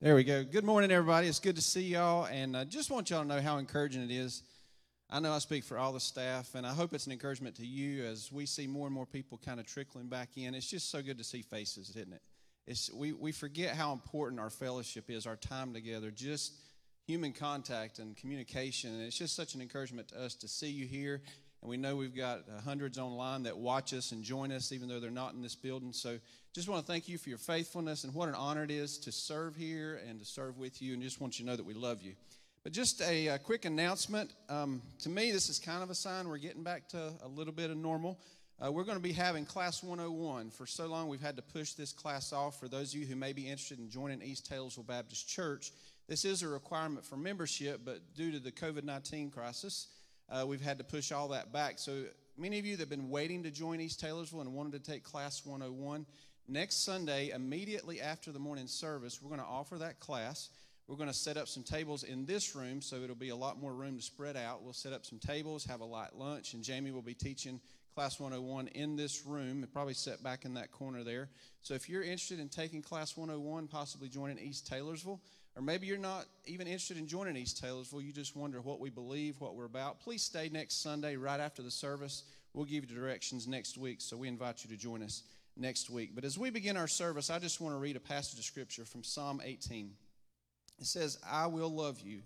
There we go. Good morning, everybody. It's good to see y'all, and I just want y'all to know how encouraging it is. I know I speak for all the staff, and I hope it's an encouragement to you as we see more and more people kind of trickling back in. It's just so good to see faces, isn't it? It's, we, we forget how important our fellowship is, our time together, just human contact and communication. And it's just such an encouragement to us to see you here. And we know we've got hundreds online that watch us and join us, even though they're not in this building. So just want to thank you for your faithfulness and what an honor it is to serve here and to serve with you. And just want you to know that we love you. But just a, uh quick announcement. Um, to me, this is kind of a sign we're getting back to a little bit of normal. Uh, we're going to be having Class 101. For so long, we've had to push this class off. For those of you who may be interested in joining East Taylorsville Baptist Church, this is a requirement for membership, but due to the COVID 19 crisis, uh, we've had to push all that back. So many of you that have been waiting to join East Taylorsville and wanted to take Class 101, next Sunday, immediately after the morning service, we're going to offer that class. We're going to set up some tables in this room, so it'll be a lot more room to spread out. We'll set up some tables, have a light lunch, and Jamie will be teaching Class 101 in this room, and probably set back in that corner there. So if you're interested in taking Class 101, possibly joining East Taylorsville, or maybe you're not even interested in joining East Taylorsville. You just wonder what we believe, what we're about. Please stay next Sunday right after the service. We'll give you directions next week, so we invite you to join us next week. But as we begin our service, I just want to read a passage of scripture from Psalm 18. It says, I will love you,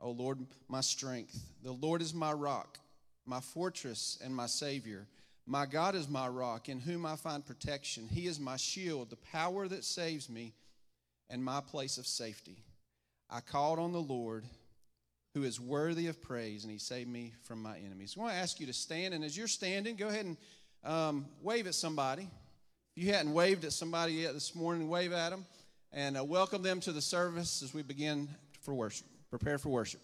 O Lord, my strength. The Lord is my rock, my fortress, and my Savior. My God is my rock, in whom I find protection. He is my shield, the power that saves me, and my place of safety. I called on the Lord who is worthy of praise, and he saved me from my enemies. I want to ask you to stand, and as you're standing, go ahead and um, wave at somebody. If you hadn't waved at somebody yet this morning, wave at them and uh, welcome them to the service as we begin for worship. Prepare for worship.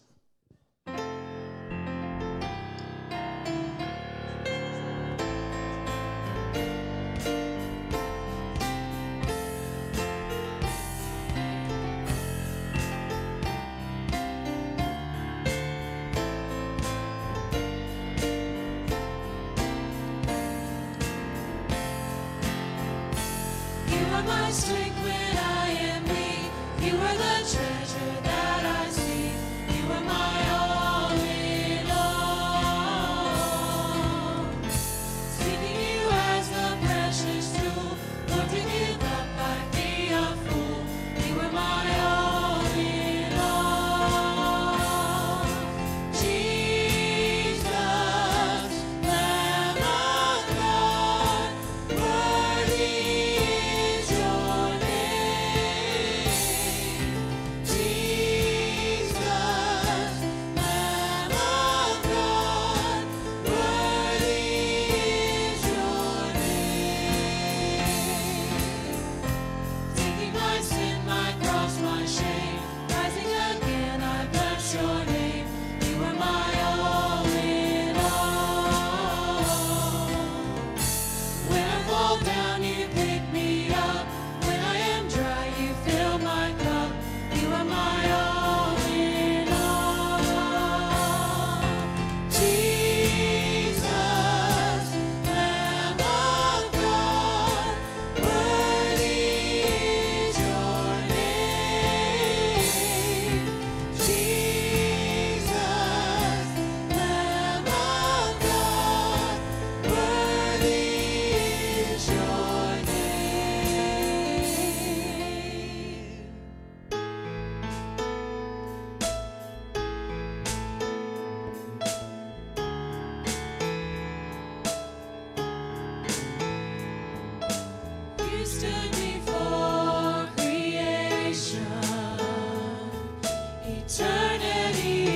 Eternity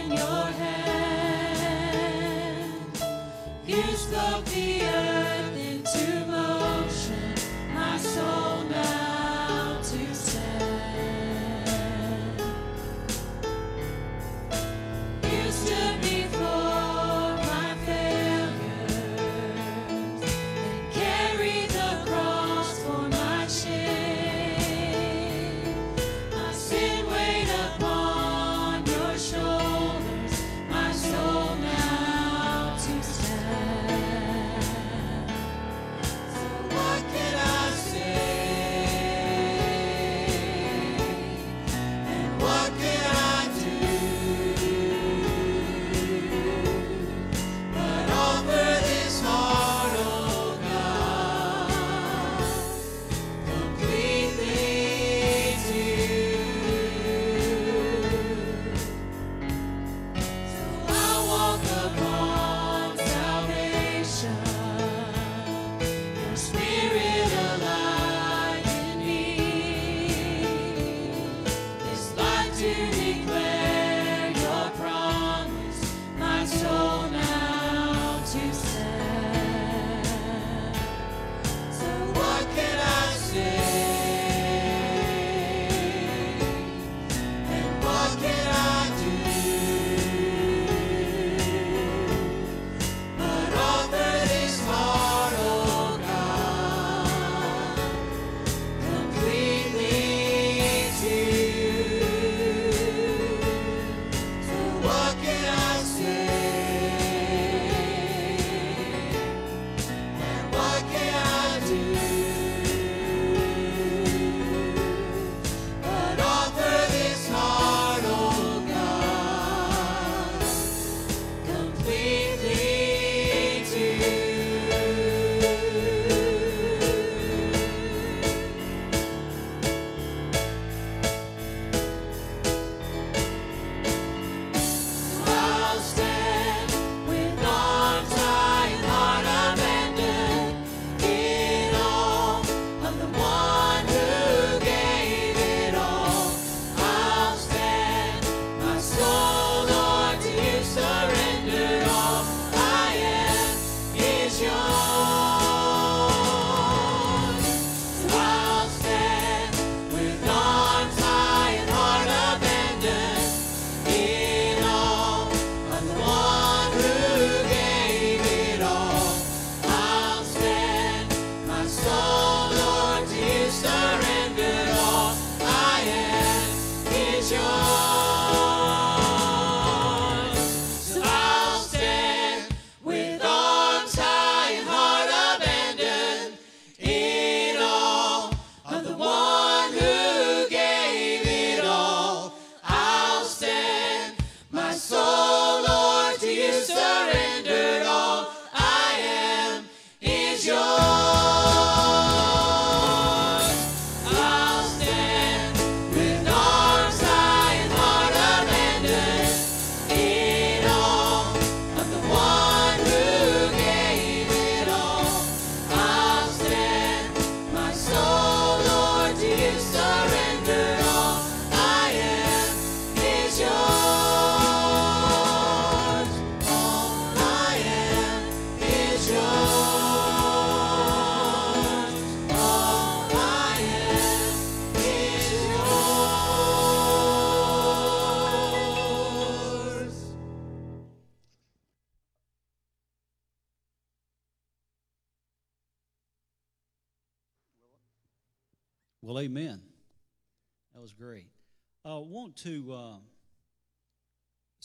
in your hand. Here's the piano.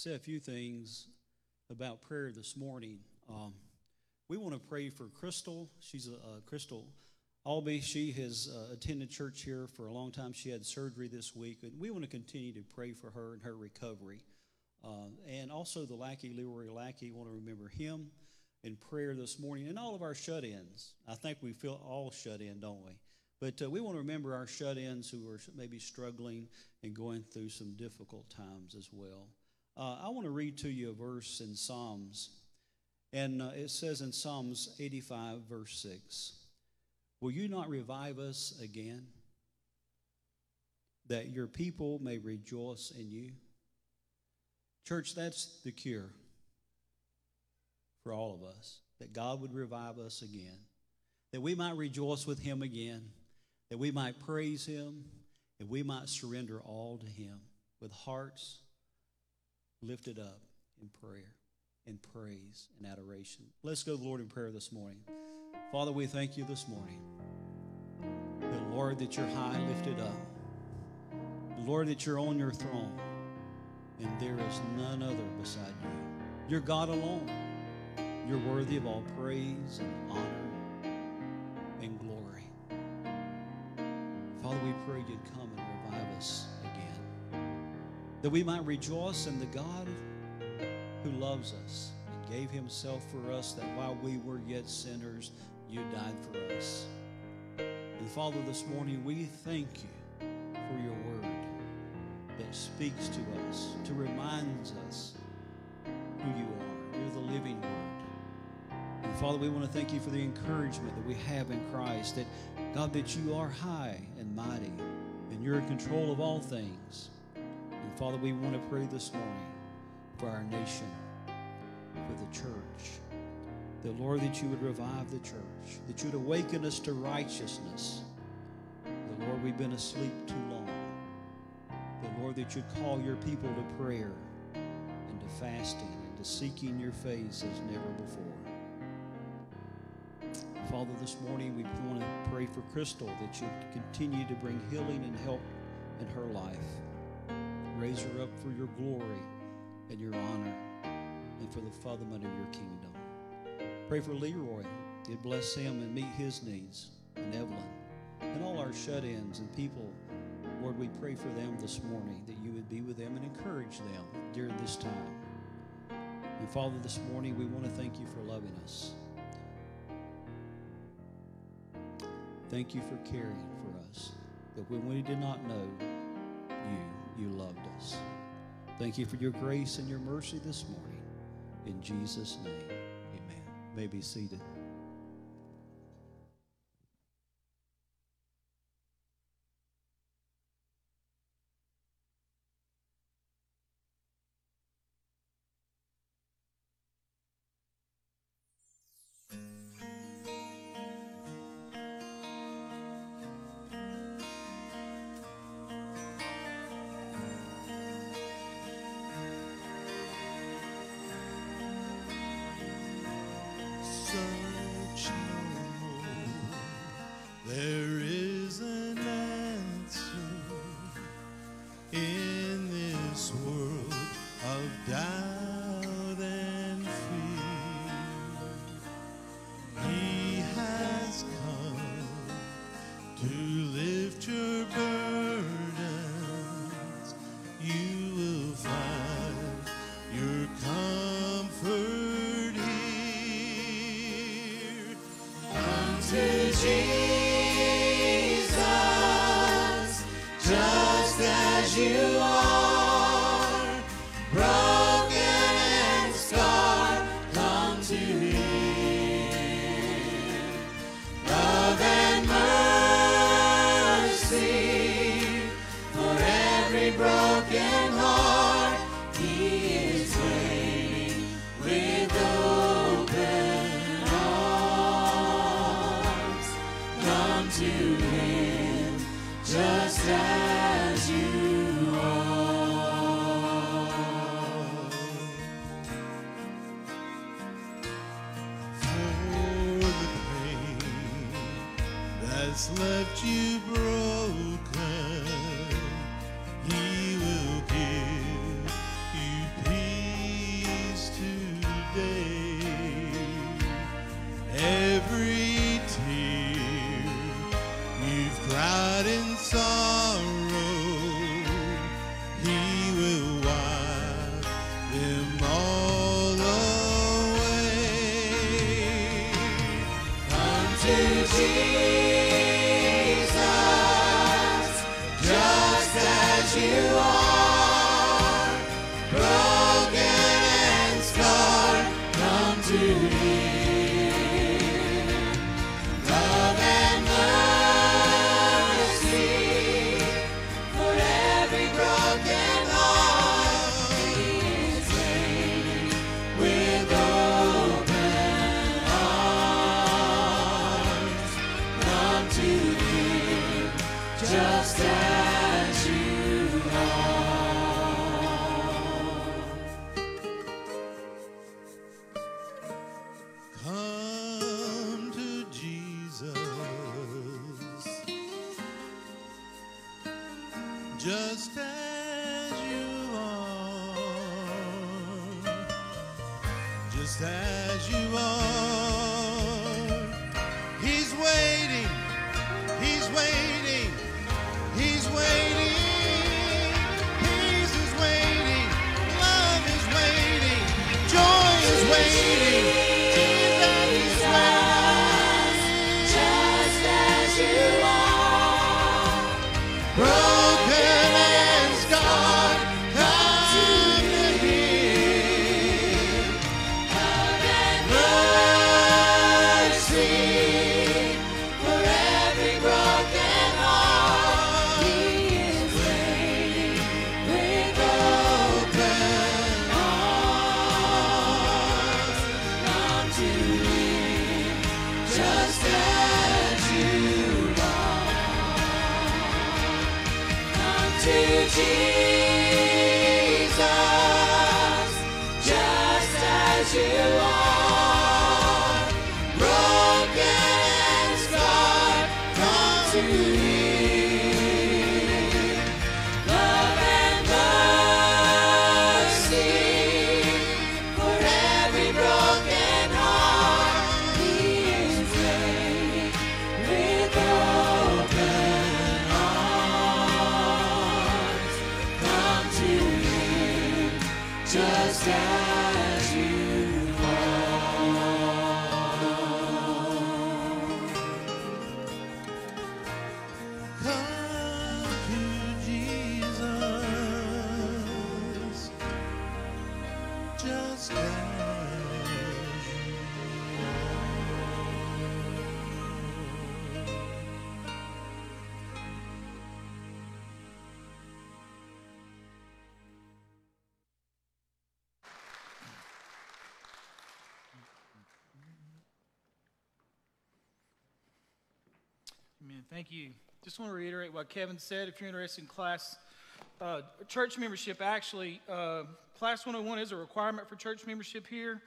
Say a few things about prayer this morning. Um, we want to pray for Crystal. She's a, a Crystal Albee. She has uh, attended church here for a long time. She had surgery this week, and we want to continue to pray for her and her recovery. Uh, and also the Lackey, Leroy Lackey, want to remember him in prayer this morning, and all of our shut-ins. I think we feel all shut in, don't we? But uh, we want to remember our shut ins who are maybe struggling and going through some difficult times as well. Uh, I want to read to you a verse in Psalms. And uh, it says in Psalms 85, verse 6 Will you not revive us again, that your people may rejoice in you? Church, that's the cure for all of us, that God would revive us again, that we might rejoice with Him again that we might praise him and we might surrender all to him with hearts lifted up in prayer and praise and adoration. Let's go the Lord in prayer this morning. Father, we thank you this morning. That Lord, that you're high lifted up. The Lord, that you're on your throne. And there is none other beside you. You're God alone. You're worthy of all praise and honor and glory. Father, we pray you'd come and revive us. That we might rejoice in the God who loves us and gave himself for us, that while we were yet sinners, you died for us. And Father, this morning we thank you for your word that speaks to us, to remind us who you are. You're the living word. And Father, we want to thank you for the encouragement that we have in Christ, that God, that you are high and mighty, and you're in control of all things. Father, we want to pray this morning for our nation, for the church. The Lord, that you would revive the church, that you would awaken us to righteousness. The Lord, we've been asleep too long. The Lord, that you'd call your people to prayer and to fasting and to seeking your face as never before. Father, this morning we want to pray for Crystal that you continue to bring healing and help in her life. Raise her up for your glory and your honor and for the fulfillment of your kingdom. Pray for Leroy. You bless him and meet his needs, and Evelyn, and all our shut ins and people. Lord, we pray for them this morning that you would be with them and encourage them during this time. And Father, this morning we want to thank you for loving us. Thank you for caring for us. That when we did not know you, you loved us. Thank you for your grace and your mercy this morning. In Jesus' name, amen. You may be seated. Thank you. Just want to reiterate what Kevin said. If you're interested in class, uh, church membership, actually, uh, Class 101 is a requirement for church membership here.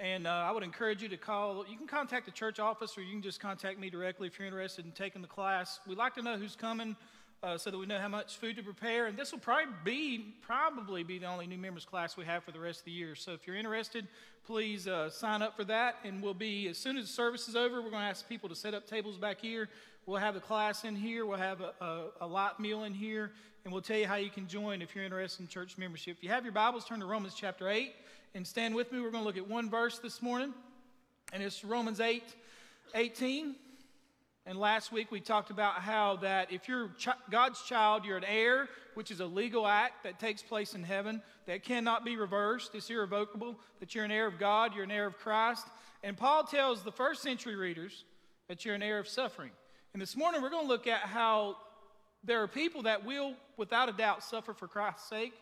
And uh, I would encourage you to call. You can contact the church office or you can just contact me directly if you're interested in taking the class. We'd like to know who's coming uh, so that we know how much food to prepare. And this will probably be, probably be the only new members class we have for the rest of the year. So if you're interested, please uh, sign up for that. And we'll be, as soon as the service is over, we're going to ask people to set up tables back here. We'll have a class in here. We'll have a, a, a light meal in here. And we'll tell you how you can join if you're interested in church membership. If you have your Bibles, turn to Romans chapter 8 and stand with me. We're going to look at one verse this morning, and it's Romans 8 18. And last week we talked about how that if you're ch- God's child, you're an heir, which is a legal act that takes place in heaven that cannot be reversed. It's irrevocable. That you're an heir of God, you're an heir of Christ. And Paul tells the first century readers that you're an heir of suffering. And this morning we're going to look at how there are people that will, without a doubt, suffer for Christ's sake.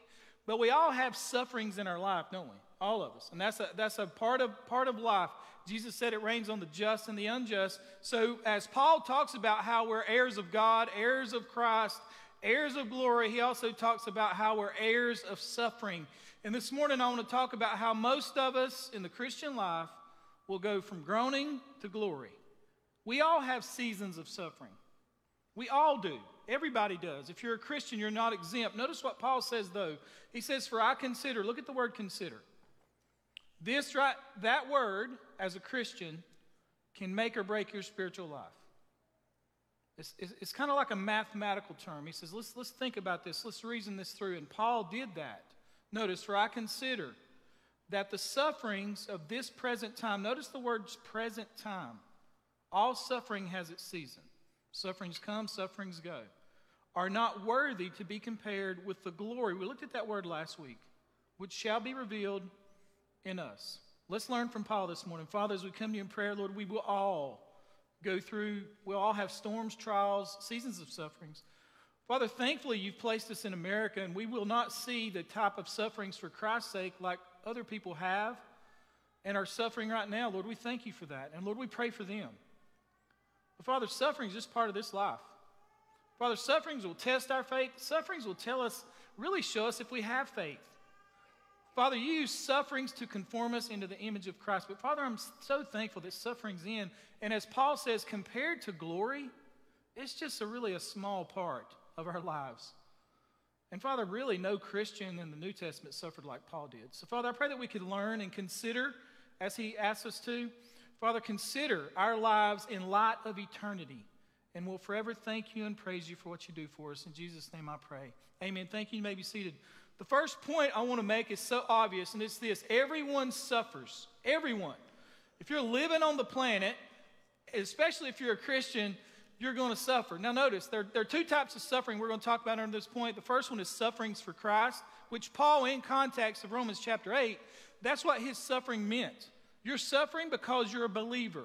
But we all have sufferings in our life, don't we? All of us. And that's a, that's a part, of, part of life. Jesus said it rains on the just and the unjust. So, as Paul talks about how we're heirs of God, heirs of Christ, heirs of glory, he also talks about how we're heirs of suffering. And this morning, I want to talk about how most of us in the Christian life will go from groaning to glory. We all have seasons of suffering. We all do. Everybody does. If you're a Christian, you're not exempt. Notice what Paul says, though. He says, For I consider, look at the word consider. This right, that word, as a Christian, can make or break your spiritual life. It's, it's, it's kind of like a mathematical term. He says, let's, let's think about this. Let's reason this through. And Paul did that. Notice, for I consider that the sufferings of this present time, notice the words present time. All suffering has its season. Sufferings come, sufferings go. Are not worthy to be compared with the glory. We looked at that word last week, which shall be revealed in us. Let's learn from Paul this morning. Father, as we come to you in prayer, Lord, we will all go through, we'll all have storms, trials, seasons of sufferings. Father, thankfully you've placed us in America, and we will not see the type of sufferings for Christ's sake like other people have and are suffering right now. Lord, we thank you for that. And Lord, we pray for them. But Father, suffering is just part of this life. Father, sufferings will test our faith. Sufferings will tell us, really show us if we have faith. Father, you use sufferings to conform us into the image of Christ. But Father, I'm so thankful that suffering's in. And as Paul says, compared to glory, it's just a really a small part of our lives. And Father, really no Christian in the New Testament suffered like Paul did. So Father, I pray that we could learn and consider as he asks us to. Father, consider our lives in light of eternity, and we'll forever thank you and praise you for what you do for us. In Jesus' name I pray. Amen. Thank you. You may be seated. The first point I want to make is so obvious, and it's this everyone suffers. Everyone. If you're living on the planet, especially if you're a Christian, you're going to suffer. Now, notice there, there are two types of suffering we're going to talk about under this point. The first one is sufferings for Christ, which Paul, in context of Romans chapter 8, that's what his suffering meant. You're suffering because you're a believer.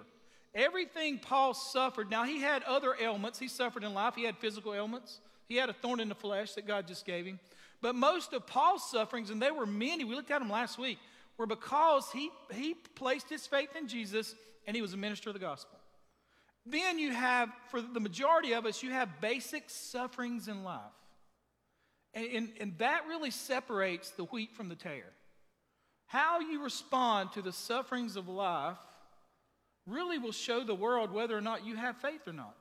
Everything Paul suffered, now he had other ailments. He suffered in life, he had physical ailments, he had a thorn in the flesh that God just gave him. But most of Paul's sufferings, and they were many, we looked at them last week, were because he, he placed his faith in Jesus and he was a minister of the gospel. Then you have, for the majority of us, you have basic sufferings in life. And, and, and that really separates the wheat from the tare. How you respond to the sufferings of life really will show the world whether or not you have faith or not.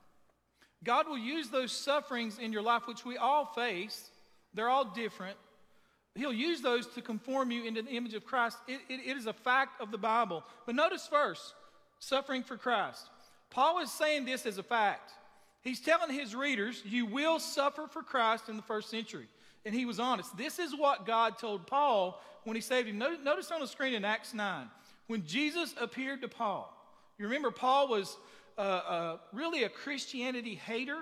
God will use those sufferings in your life, which we all face, they're all different. He'll use those to conform you into the image of Christ. It, it, it is a fact of the Bible. But notice first, suffering for Christ. Paul is saying this as a fact. He's telling his readers, You will suffer for Christ in the first century. And he was honest. This is what God told Paul when he saved him. Notice on the screen in Acts 9, when Jesus appeared to Paul. You remember, Paul was uh, uh, really a Christianity hater.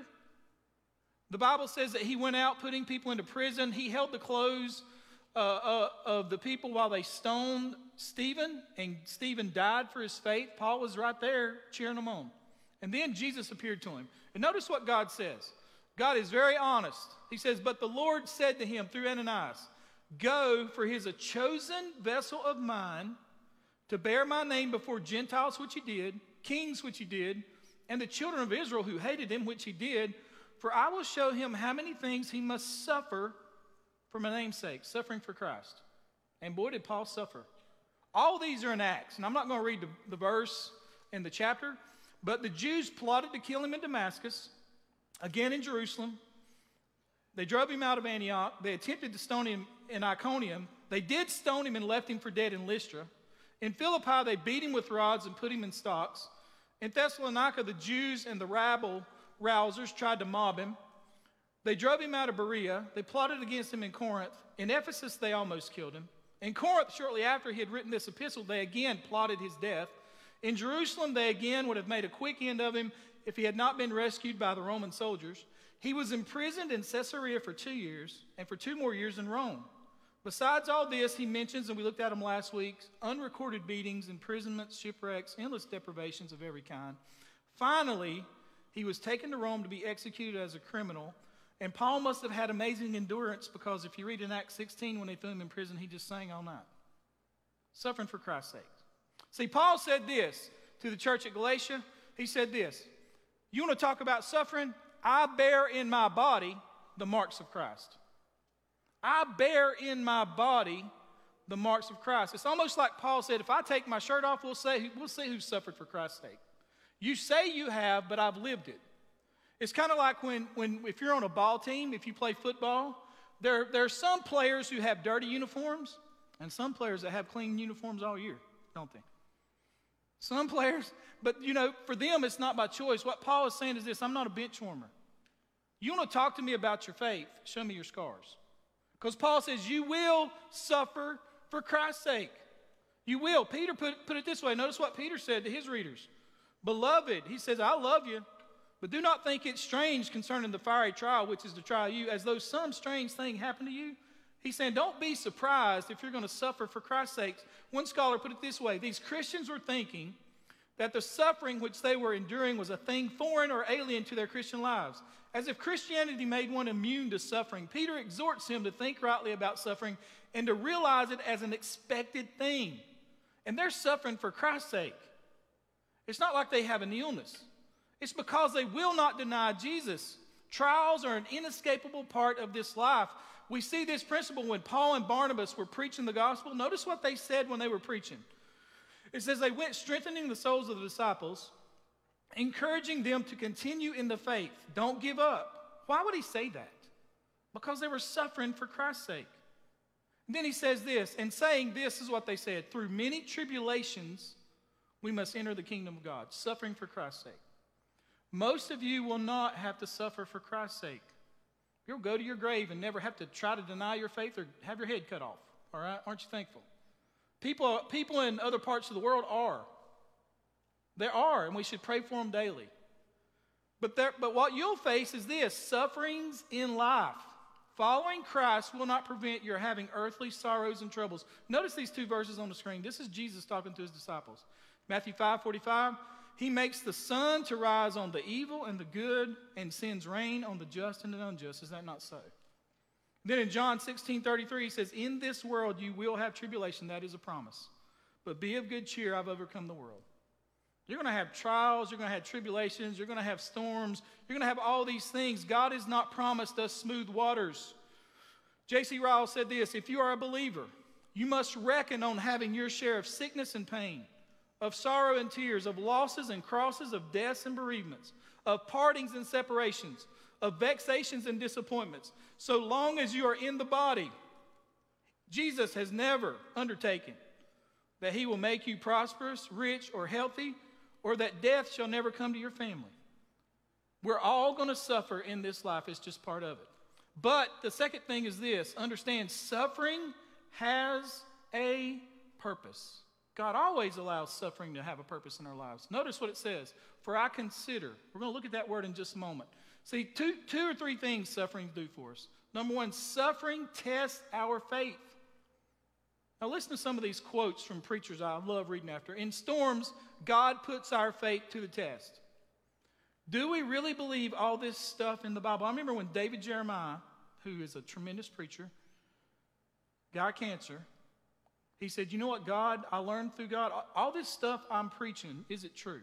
The Bible says that he went out putting people into prison. He held the clothes uh, uh of the people while they stoned Stephen, and Stephen died for his faith. Paul was right there cheering him on. And then Jesus appeared to him. And notice what God says. God is very honest. He says, But the Lord said to him through Ananias, Go, for he is a chosen vessel of mine to bear my name before Gentiles, which he did, kings, which he did, and the children of Israel who hated him, which he did. For I will show him how many things he must suffer for my name's sake, suffering for Christ. And boy, did Paul suffer. All these are in Acts, and I'm not going to read the, the verse and the chapter, but the Jews plotted to kill him in Damascus, again in Jerusalem. They drove him out of Antioch. They attempted to stone him in Iconium. They did stone him and left him for dead in Lystra. In Philippi, they beat him with rods and put him in stocks. In Thessalonica, the Jews and the rabble rousers tried to mob him. They drove him out of Berea. They plotted against him in Corinth. In Ephesus, they almost killed him. In Corinth, shortly after he had written this epistle, they again plotted his death. In Jerusalem, they again would have made a quick end of him if he had not been rescued by the Roman soldiers. He was imprisoned in Caesarea for two years, and for two more years in Rome. Besides all this, he mentions, and we looked at him last week, unrecorded beatings, imprisonments, shipwrecks, endless deprivations of every kind. Finally, he was taken to Rome to be executed as a criminal. And Paul must have had amazing endurance because if you read in Acts 16, when they threw him in prison, he just sang all night, suffering for Christ's sake. See, Paul said this to the church at Galatia. He said this You want to talk about suffering? I bear in my body the marks of Christ. I bear in my body the marks of Christ. It's almost like Paul said, if I take my shirt off, we'll, say, we'll see who suffered for Christ's sake. You say you have, but I've lived it. It's kind of like when, when if you're on a ball team, if you play football, there, there are some players who have dirty uniforms and some players that have clean uniforms all year, don't they? Some players, but you know, for them it's not by choice. What Paul is saying is this I'm not a bench warmer. You want to talk to me about your faith, show me your scars. Because Paul says, You will suffer for Christ's sake. You will. Peter put, put it this way. Notice what Peter said to his readers Beloved, he says, I love you. But do not think it strange concerning the fiery trial, which is to try you, as though some strange thing happened to you. He's saying, don't be surprised if you're going to suffer for Christ's sake. One scholar put it this way these Christians were thinking that the suffering which they were enduring was a thing foreign or alien to their Christian lives, as if Christianity made one immune to suffering. Peter exhorts him to think rightly about suffering and to realize it as an expected thing. And they're suffering for Christ's sake. It's not like they have an illness. It's because they will not deny Jesus. Trials are an inescapable part of this life. We see this principle when Paul and Barnabas were preaching the gospel. Notice what they said when they were preaching. It says they went strengthening the souls of the disciples, encouraging them to continue in the faith. Don't give up. Why would he say that? Because they were suffering for Christ's sake. Then he says this, and saying this is what they said through many tribulations, we must enter the kingdom of God, suffering for Christ's sake. Most of you will not have to suffer for Christ's sake. You'll go to your grave and never have to try to deny your faith or have your head cut off. All right? Aren't you thankful? People, people in other parts of the world are. There are, and we should pray for them daily. But, there, but what you'll face is this sufferings in life. Following Christ will not prevent your having earthly sorrows and troubles. Notice these two verses on the screen. This is Jesus talking to his disciples. Matthew 5 45. He makes the sun to rise on the evil and the good and sends rain on the just and the unjust. Is that not so? Then in John 16 33, he says, In this world you will have tribulation. That is a promise. But be of good cheer, I've overcome the world. You're going to have trials, you're going to have tribulations, you're going to have storms, you're going to have all these things. God has not promised us smooth waters. J.C. Ryle said this If you are a believer, you must reckon on having your share of sickness and pain, of sorrow and tears, of losses and crosses, of deaths and bereavements, of partings and separations, of vexations and disappointments, so long as you are in the body. Jesus has never undertaken that he will make you prosperous, rich, or healthy or that death shall never come to your family. We're all going to suffer in this life, it's just part of it. But the second thing is this understand suffering has a purpose. God always allows suffering to have a purpose in our lives. Notice what it says For I consider, we're going to look at that word in just a moment. See, two, two or three things suffering do for us. Number one, suffering tests our faith. Now, listen to some of these quotes from preachers I love reading after. In storms, God puts our faith to the test. Do we really believe all this stuff in the Bible? I remember when David Jeremiah, who is a tremendous preacher, got cancer. He said, You know what, God, I learned through God, all this stuff I'm preaching, is it true?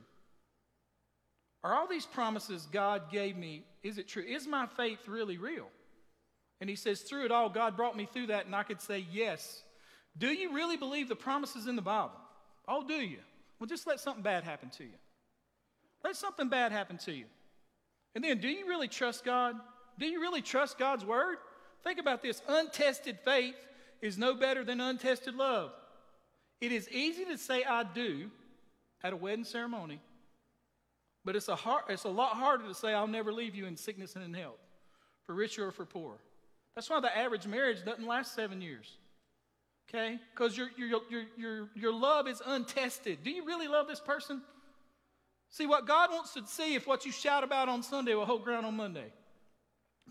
Are all these promises God gave me, is it true? Is my faith really real? And he says, Through it all, God brought me through that, and I could say, Yes. Do you really believe the promises in the Bible? Oh, do you? Well, just let something bad happen to you. Let something bad happen to you. And then, do you really trust God? Do you really trust God's word? Think about this untested faith is no better than untested love. It is easy to say I do at a wedding ceremony, but it's a, hard, it's a lot harder to say I'll never leave you in sickness and in health, for richer or for poor. That's why the average marriage doesn't last seven years. Okay? Because your, your, your, your, your love is untested. Do you really love this person? See, what God wants to see if what you shout about on Sunday will hold ground on Monday.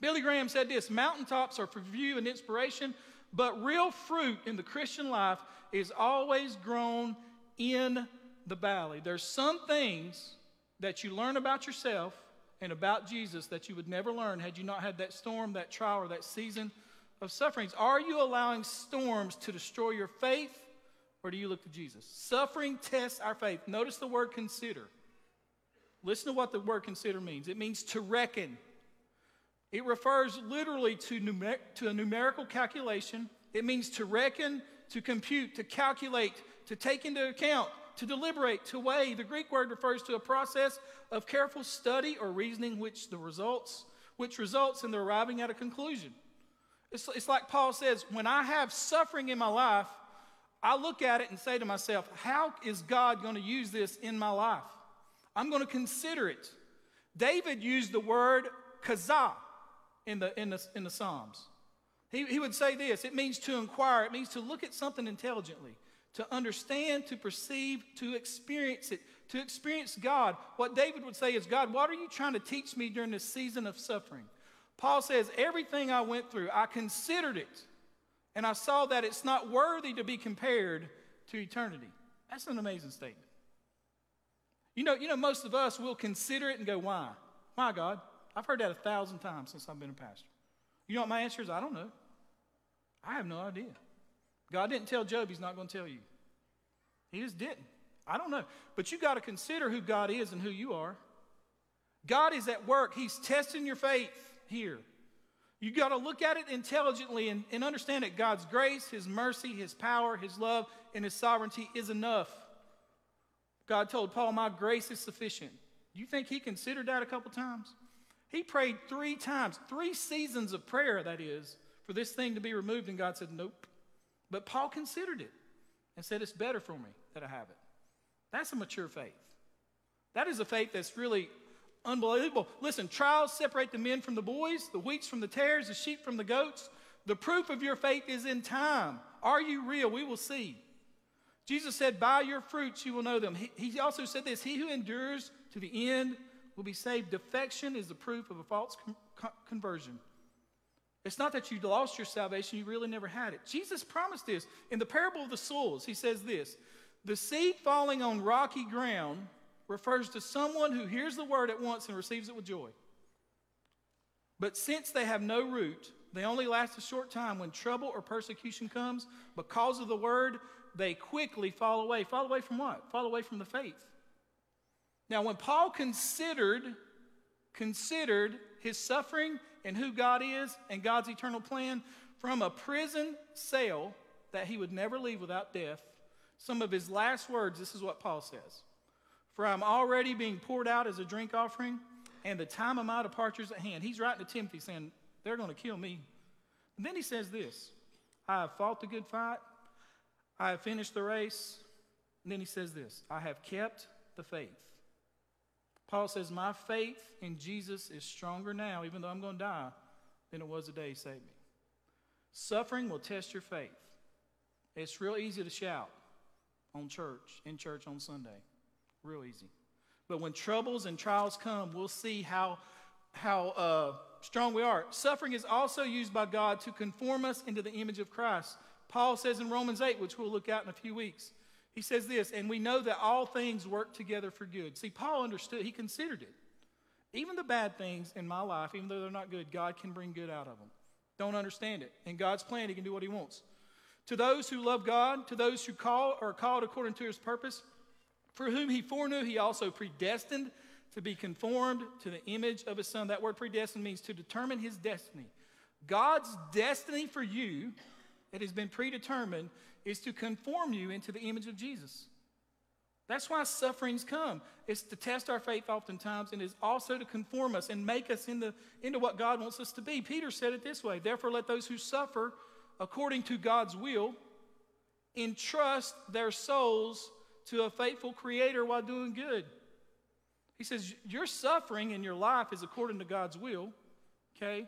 Billy Graham said this Mountaintops are for view and inspiration, but real fruit in the Christian life is always grown in the valley. There's some things that you learn about yourself and about Jesus that you would never learn had you not had that storm, that trial, or that season of sufferings. Are you allowing storms to destroy your faith, or do you look to Jesus? Suffering tests our faith. Notice the word consider. Listen to what the word consider means it means to reckon. It refers literally to, numer- to a numerical calculation. It means to reckon, to compute, to calculate, to take into account, to deliberate, to weigh. The Greek word refers to a process of careful study or reasoning which the results which results in the arriving at a conclusion. It's, it's like Paul says, when I have suffering in my life, I look at it and say to myself, how is God going to use this in my life? I'm going to consider it. David used the word kazah in the, in the, in the Psalms. He, he would say this it means to inquire, it means to look at something intelligently, to understand, to perceive, to experience it, to experience God. What David would say is, God, what are you trying to teach me during this season of suffering? Paul says, Everything I went through, I considered it, and I saw that it's not worthy to be compared to eternity. That's an amazing statement. You know, you know, most of us will consider it and go, Why? Why, God? I've heard that a thousand times since I've been a pastor. You know what my answer is? I don't know. I have no idea. God didn't tell Job he's not going to tell you. He just didn't. I don't know. But you got to consider who God is and who you are. God is at work. He's testing your faith here. You got to look at it intelligently and, and understand that God's grace, His mercy, His power, His love, and His sovereignty is enough. God told Paul, My grace is sufficient. You think He considered that a couple times? He prayed three times, three seasons of prayer, that is, for this thing to be removed, and God said, Nope, But Paul considered it and said, It's better for me that I have it. That's a mature faith. That is a faith that's really unbelievable. Listen, trials separate the men from the boys, the wheats from the tares, the sheep from the goats. The proof of your faith is in time. Are you real? We will see. Jesus said, By your fruits you will know them. He, he also said this He who endures to the end will be saved. Defection is the proof of a false con- con- conversion. It's not that you lost your salvation, you really never had it. Jesus promised this. In the parable of the soils, he says this The seed falling on rocky ground refers to someone who hears the word at once and receives it with joy. But since they have no root, they only last a short time. When trouble or persecution comes because of the word, they quickly fall away. Fall away from what? Fall away from the faith. Now, when Paul considered considered his suffering and who God is and God's eternal plan from a prison cell that he would never leave without death, some of his last words, this is what Paul says. For I'm already being poured out as a drink offering, and the time of my departure is at hand. He's writing to Timothy saying, They're going to kill me. And then he says this I have fought the good fight, I have finished the race. And then he says this I have kept the faith. Paul says, My faith in Jesus is stronger now, even though I'm going to die, than it was the day he saved me. Suffering will test your faith. It's real easy to shout on church, in church on Sunday. Real easy. But when troubles and trials come, we'll see how, how uh, strong we are. Suffering is also used by God to conform us into the image of Christ. Paul says in Romans 8, which we'll look at in a few weeks, he says this, and we know that all things work together for good. See, Paul understood, he considered it. Even the bad things in my life, even though they're not good, God can bring good out of them. Don't understand it. In God's plan, he can do what he wants. To those who love God, to those who call are called according to his purpose, for whom he foreknew, he also predestined to be conformed to the image of his son. That word predestined means to determine his destiny. God's destiny for you, it has been predetermined, is to conform you into the image of Jesus. That's why sufferings come. It's to test our faith oftentimes, and is also to conform us and make us into, into what God wants us to be. Peter said it this way Therefore, let those who suffer according to God's will entrust their souls to a faithful Creator while doing good. He says, Your suffering in your life is according to God's will, okay?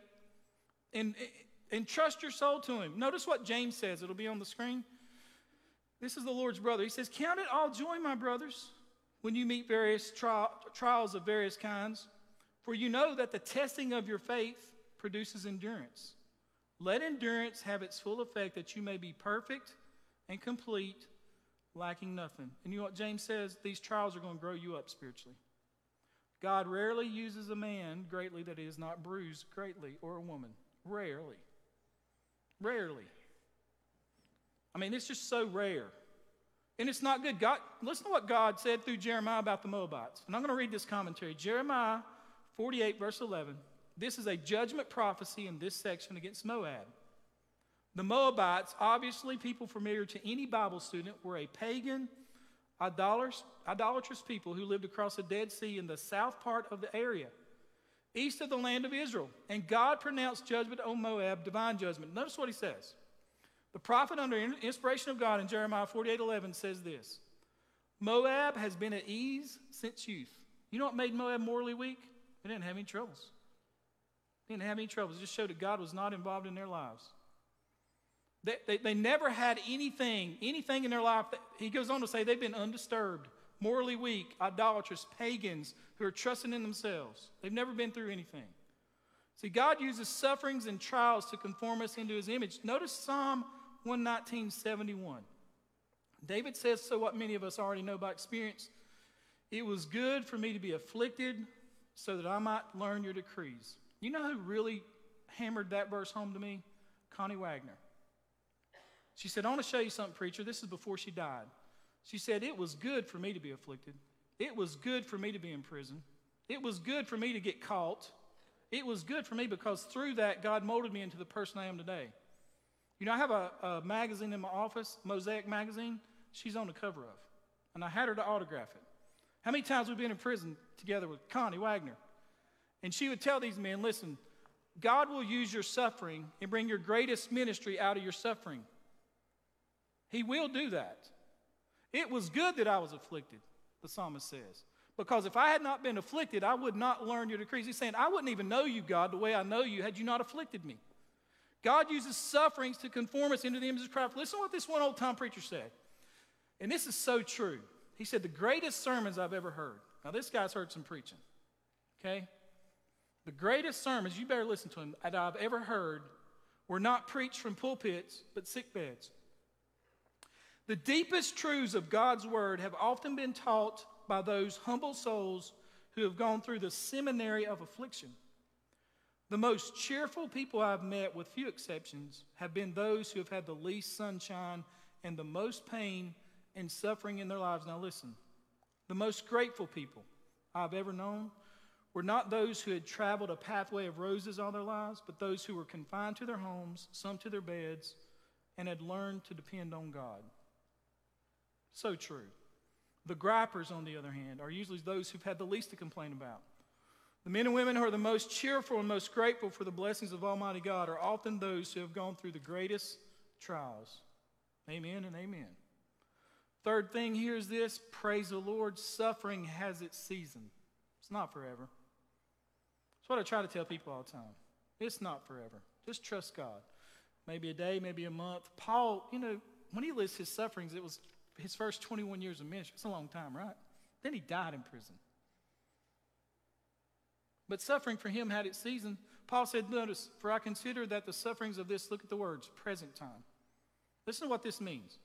And, and trust your soul to Him. Notice what James says, it'll be on the screen. This is the Lord's brother. He says, Count it all joy, my brothers, when you meet various tri- trials of various kinds, for you know that the testing of your faith produces endurance. Let endurance have its full effect that you may be perfect and complete, lacking nothing. And you know what James says? These trials are going to grow you up spiritually. God rarely uses a man greatly that is not bruised greatly, or a woman. Rarely. Rarely. I mean, it's just so rare. And it's not good. God, listen to what God said through Jeremiah about the Moabites. And I'm going to read this commentary. Jeremiah 48, verse 11. This is a judgment prophecy in this section against Moab. The Moabites, obviously people familiar to any Bible student, were a pagan, idolatrous, idolatrous people who lived across the Dead Sea in the south part of the area, east of the land of Israel. And God pronounced judgment on Moab, divine judgment. Notice what he says. The prophet, under inspiration of God in Jeremiah 48 11, says this Moab has been at ease since youth. You know what made Moab morally weak? They didn't have any troubles. They didn't have any troubles. It just showed that God was not involved in their lives. They, they, they never had anything, anything in their life. That, he goes on to say they've been undisturbed, morally weak, idolatrous, pagans who are trusting in themselves. They've never been through anything. See, God uses sufferings and trials to conform us into his image. Notice Psalm 119, 71. David says, so what many of us already know by experience, it was good for me to be afflicted so that I might learn your decrees. You know who really hammered that verse home to me? Connie Wagner. She said, I want to show you something, preacher. This is before she died. She said, It was good for me to be afflicted. It was good for me to be in prison. It was good for me to get caught. It was good for me because through that, God molded me into the person I am today. You know, I have a, a magazine in my office, Mosaic Magazine. She's on the cover of. And I had her to autograph it. How many times we've been in prison together with Connie Wagner? And she would tell these men, listen, God will use your suffering and bring your greatest ministry out of your suffering. He will do that. It was good that I was afflicted, the psalmist says. Because if I had not been afflicted, I would not learn your decrees. He's saying, I wouldn't even know you, God, the way I know you had you not afflicted me. God uses sufferings to conform us into the image of Christ. Listen to what this one old time preacher said. And this is so true. He said, The greatest sermons I've ever heard. Now, this guy's heard some preaching, okay? The greatest sermons, you better listen to him, that I've ever heard were not preached from pulpits, but sick beds. The deepest truths of God's word have often been taught by those humble souls who have gone through the seminary of affliction. The most cheerful people I've met, with few exceptions, have been those who have had the least sunshine and the most pain and suffering in their lives. Now, listen, the most grateful people I've ever known were not those who had traveled a pathway of roses all their lives, but those who were confined to their homes, some to their beds, and had learned to depend on God. So true. The gripers, on the other hand, are usually those who've had the least to complain about. The men and women who are the most cheerful and most grateful for the blessings of Almighty God are often those who have gone through the greatest trials. Amen and amen. Third thing here is this praise the Lord, suffering has its season. It's not forever. That's what I try to tell people all the time. It's not forever. Just trust God. Maybe a day, maybe a month. Paul, you know, when he lists his sufferings, it was his first 21 years of ministry. It's a long time, right? Then he died in prison. But suffering for him had its season. Paul said, Notice, for I consider that the sufferings of this, look at the words, present time. Listen to what this means.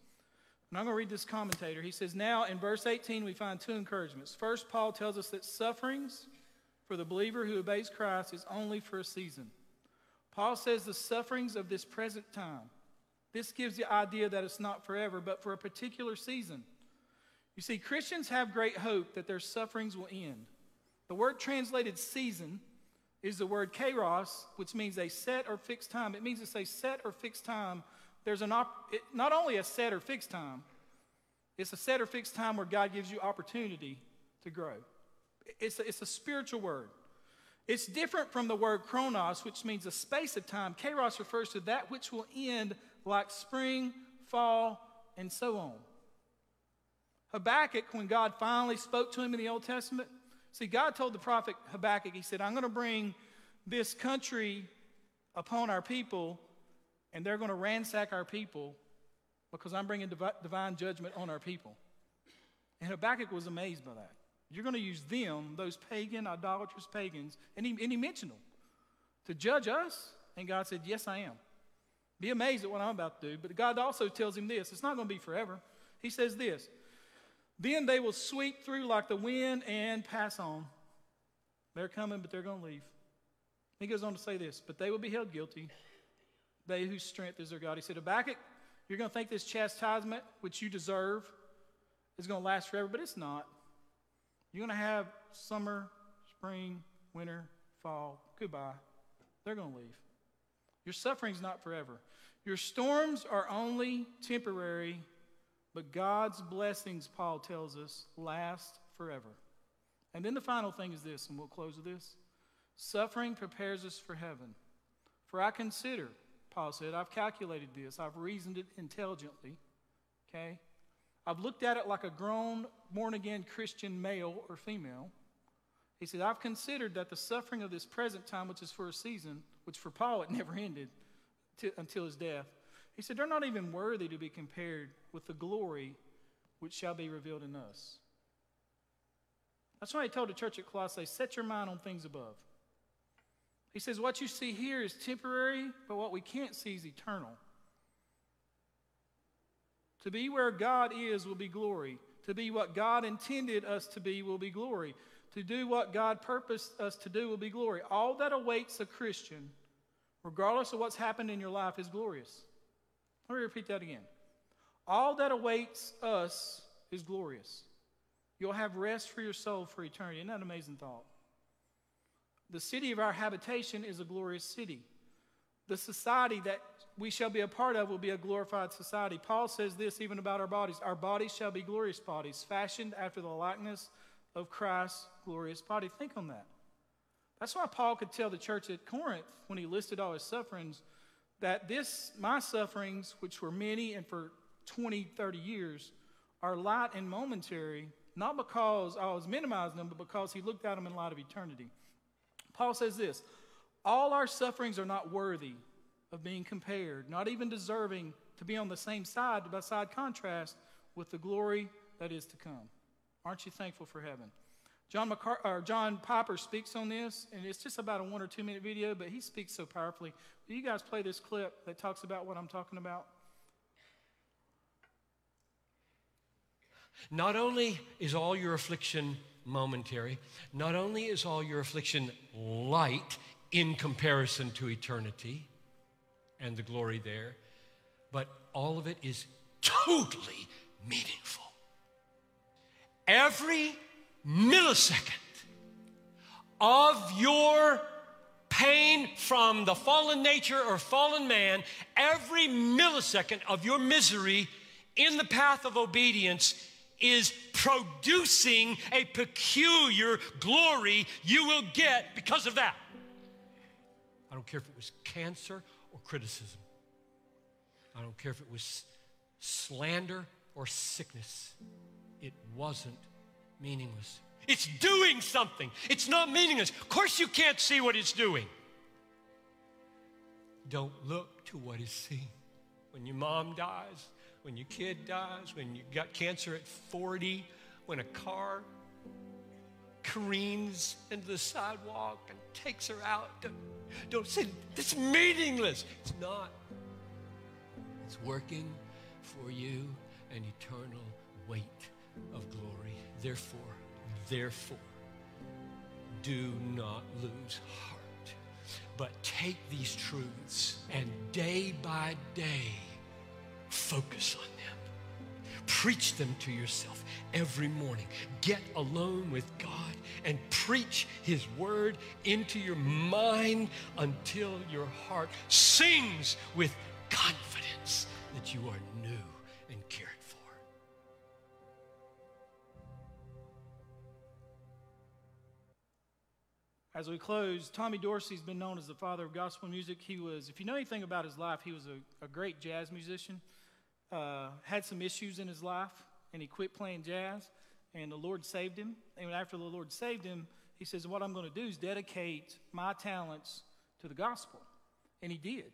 And I'm going to read this commentator. He says, Now in verse 18, we find two encouragements. First, Paul tells us that sufferings for the believer who obeys Christ is only for a season. Paul says the sufferings of this present time. This gives the idea that it's not forever, but for a particular season. You see, Christians have great hope that their sufferings will end. The word translated season is the word kairos, which means a set or fixed time. It means it's a set or fixed time there's an op- it, not only a set or fixed time, it's a set or fixed time where God gives you opportunity to grow. It's a, it's a spiritual word. It's different from the word chronos, which means a space of time. Kairos refers to that which will end like spring, fall, and so on. Habakkuk, when God finally spoke to him in the Old Testament, see, God told the prophet Habakkuk, He said, I'm going to bring this country upon our people and they're going to ransack our people because I'm bringing divi- divine judgment on our people. And Habakkuk was amazed by that. You're going to use them, those pagan, idolatrous pagans, and he, and he mentioned them, to judge us? And God said, Yes, I am. Be amazed at what I'm about to do. But God also tells him this it's not going to be forever. He says this Then they will sweep through like the wind and pass on. They're coming, but they're going to leave. He goes on to say this, but they will be held guilty they whose strength is their God. He said, Habakkuk, you're going to think this chastisement, which you deserve, is going to last forever, but it's not. You're going to have summer, spring, winter, fall. Goodbye. They're going to leave. Your suffering's not forever. Your storms are only temporary, but God's blessings, Paul tells us, last forever. And then the final thing is this, and we'll close with this suffering prepares us for heaven. For I consider Paul said, I've calculated this, I've reasoned it intelligently. Okay? I've looked at it like a grown, born again Christian male or female. He said, I've considered that the suffering of this present time, which is for a season, which for Paul it never ended to, until his death, he said, they're not even worthy to be compared with the glory which shall be revealed in us. That's why he told the church at Colossae, set your mind on things above. He says, What you see here is temporary, but what we can't see is eternal. To be where God is will be glory. To be what God intended us to be will be glory. To do what God purposed us to do will be glory. All that awaits a Christian, regardless of what's happened in your life, is glorious. Let me repeat that again. All that awaits us is glorious. You'll have rest for your soul for eternity. Isn't that an amazing thought? The city of our habitation is a glorious city. The society that we shall be a part of will be a glorified society. Paul says this even about our bodies Our bodies shall be glorious bodies, fashioned after the likeness of Christ's glorious body. Think on that. That's why Paul could tell the church at Corinth when he listed all his sufferings that this, my sufferings, which were many and for 20, 30 years are light and momentary, not because I was minimizing them, but because he looked at them in light of eternity. Paul says this All our sufferings are not worthy of being compared, not even deserving to be on the same side, by side contrast with the glory that is to come. Aren't you thankful for heaven? John, McCar- or John Piper speaks on this, and it's just about a one or two minute video, but he speaks so powerfully. Will you guys play this clip that talks about what I'm talking about? Not only is all your affliction momentary, not only is all your affliction light in comparison to eternity and the glory there, but all of it is totally meaningful. Every millisecond of your pain from the fallen nature or fallen man, every millisecond of your misery in the path of obedience is producing a peculiar glory you will get because of that. I don't care if it was cancer or criticism. I don't care if it was slander or sickness. It wasn't meaningless. It's doing something. It's not meaningless. Of course, you can't see what it's doing. Don't look to what is seen. When your mom dies, when your kid dies, when you got cancer at 40, when a car careens into the sidewalk and takes her out, don't, don't say, it's meaningless. It's not. It's working for you an eternal weight of glory. Therefore, therefore, do not lose heart, but take these truths and day by day focus on them. Preach them to yourself every morning. Get alone with God and preach His word into your mind until your heart sings with confidence that you are new As we close, Tommy Dorsey's been known as the father of gospel music. He was, if you know anything about his life, he was a, a great jazz musician. Uh, had some issues in his life, and he quit playing jazz, and the Lord saved him. And after the Lord saved him, he says, What I'm going to do is dedicate my talents to the gospel. And he did.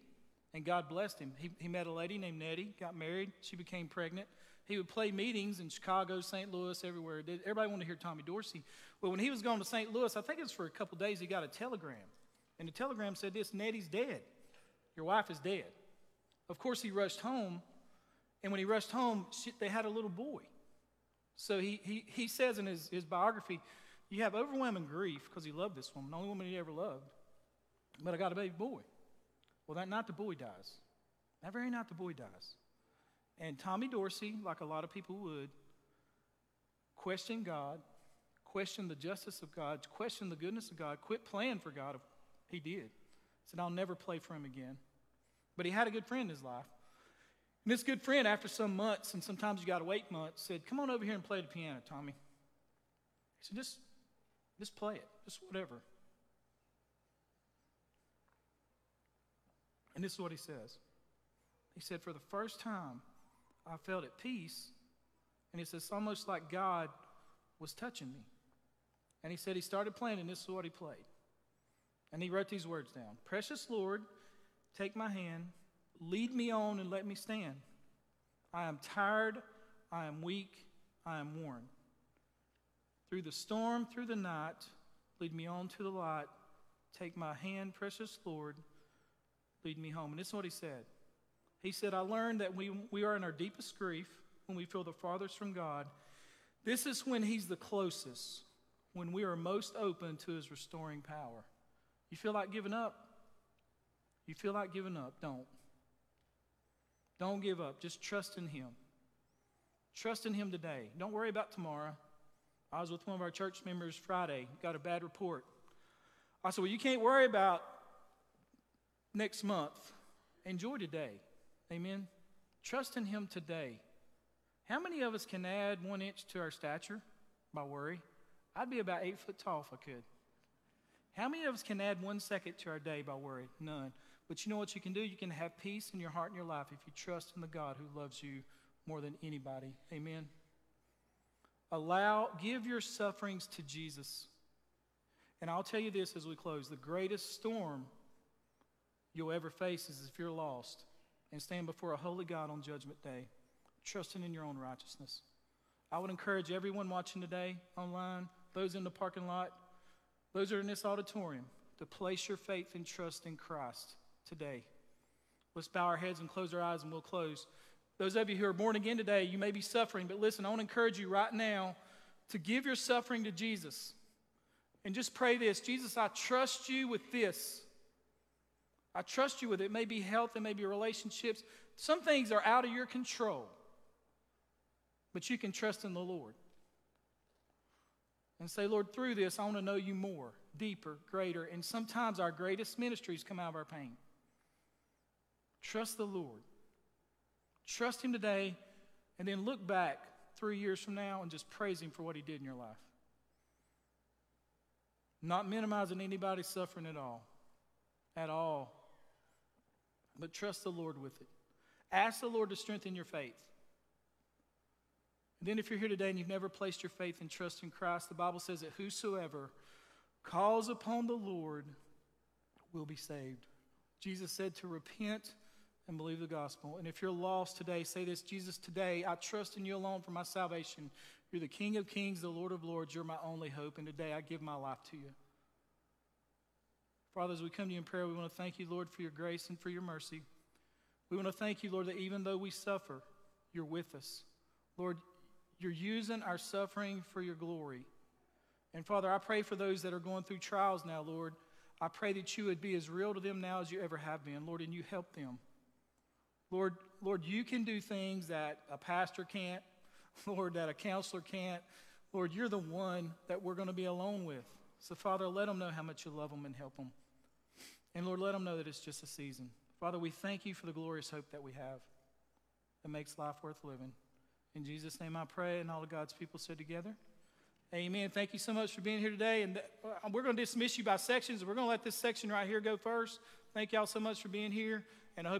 And God blessed him. He, he met a lady named Nettie, got married, she became pregnant. He would play meetings in Chicago, St. Louis, everywhere. Everybody wanted to hear Tommy Dorsey. Well, when he was going to St. Louis, I think it was for a couple days, he got a telegram. And the telegram said this Nettie's dead. Your wife is dead. Of course, he rushed home. And when he rushed home, she, they had a little boy. So he, he, he says in his, his biography, You have overwhelming grief because he loved this woman, the only woman he ever loved. But I got a baby boy. Well, that night the boy dies. That very night the boy dies. And Tommy Dorsey, like a lot of people would, question God, question the justice of God, question the goodness of God, quit playing for God. He did. Said, I'll never play for him again. But he had a good friend in his life. And this good friend, after some months, and sometimes you got to wait months, said, Come on over here and play the piano, Tommy. He said, Just, just play it, just whatever. And this is what he says. He said, For the first time, I felt at peace. And he says, It's almost like God was touching me. And he said he started playing, and this is what he played. And he wrote these words down Precious Lord, take my hand, lead me on, and let me stand. I am tired, I am weak, I am worn. Through the storm, through the night, lead me on to the light. Take my hand, precious Lord, lead me home. And this is what he said. He said, I learned that we, we are in our deepest grief when we feel the farthest from God. This is when He's the closest, when we are most open to His restoring power. You feel like giving up? You feel like giving up? Don't. Don't give up. Just trust in Him. Trust in Him today. Don't worry about tomorrow. I was with one of our church members Friday, got a bad report. I said, Well, you can't worry about next month. Enjoy today. Amen. Trust in Him today. How many of us can add one inch to our stature by worry? I'd be about eight foot tall if I could. How many of us can add one second to our day by worry? None. But you know what you can do? You can have peace in your heart and your life if you trust in the God who loves you more than anybody. Amen. Allow, give your sufferings to Jesus. And I'll tell you this as we close the greatest storm you'll ever face is if you're lost and stand before a holy God on Judgment Day, trusting in your own righteousness. I would encourage everyone watching today online, those in the parking lot, those that are in this auditorium, to place your faith and trust in Christ today. Let's bow our heads and close our eyes, and we'll close. Those of you who are born again today, you may be suffering, but listen, I want to encourage you right now to give your suffering to Jesus. And just pray this Jesus, I trust you with this. I trust you with it. It may be health, it may be relationships. Some things are out of your control, but you can trust in the Lord. And say, Lord, through this, I want to know you more, deeper, greater. And sometimes our greatest ministries come out of our pain. Trust the Lord. Trust Him today, and then look back three years from now and just praise Him for what He did in your life. Not minimizing anybody's suffering at all. At all. But trust the Lord with it. Ask the Lord to strengthen your faith. And then, if you're here today and you've never placed your faith and trust in Christ, the Bible says that whosoever calls upon the Lord will be saved. Jesus said to repent and believe the gospel. And if you're lost today, say this Jesus, today I trust in you alone for my salvation. You're the King of kings, the Lord of lords. You're my only hope. And today I give my life to you. Father, as we come to you in prayer, we want to thank you, Lord, for your grace and for your mercy. We want to thank you, Lord, that even though we suffer, you're with us. Lord, you're using our suffering for your glory. And Father, I pray for those that are going through trials now, Lord. I pray that you would be as real to them now as you ever have been, Lord, and you help them. Lord, Lord, you can do things that a pastor can't, Lord, that a counselor can't. Lord, you're the one that we're going to be alone with. So, Father, let them know how much you love them and help them. And Lord, let them know that it's just a season. Father, we thank you for the glorious hope that we have that makes life worth living. In Jesus' name I pray, and all of God's people said together. Amen. Thank you so much for being here today. And uh, we're going to dismiss you by sections. We're going to let this section right here go first. Thank y'all so much for being here. And I hope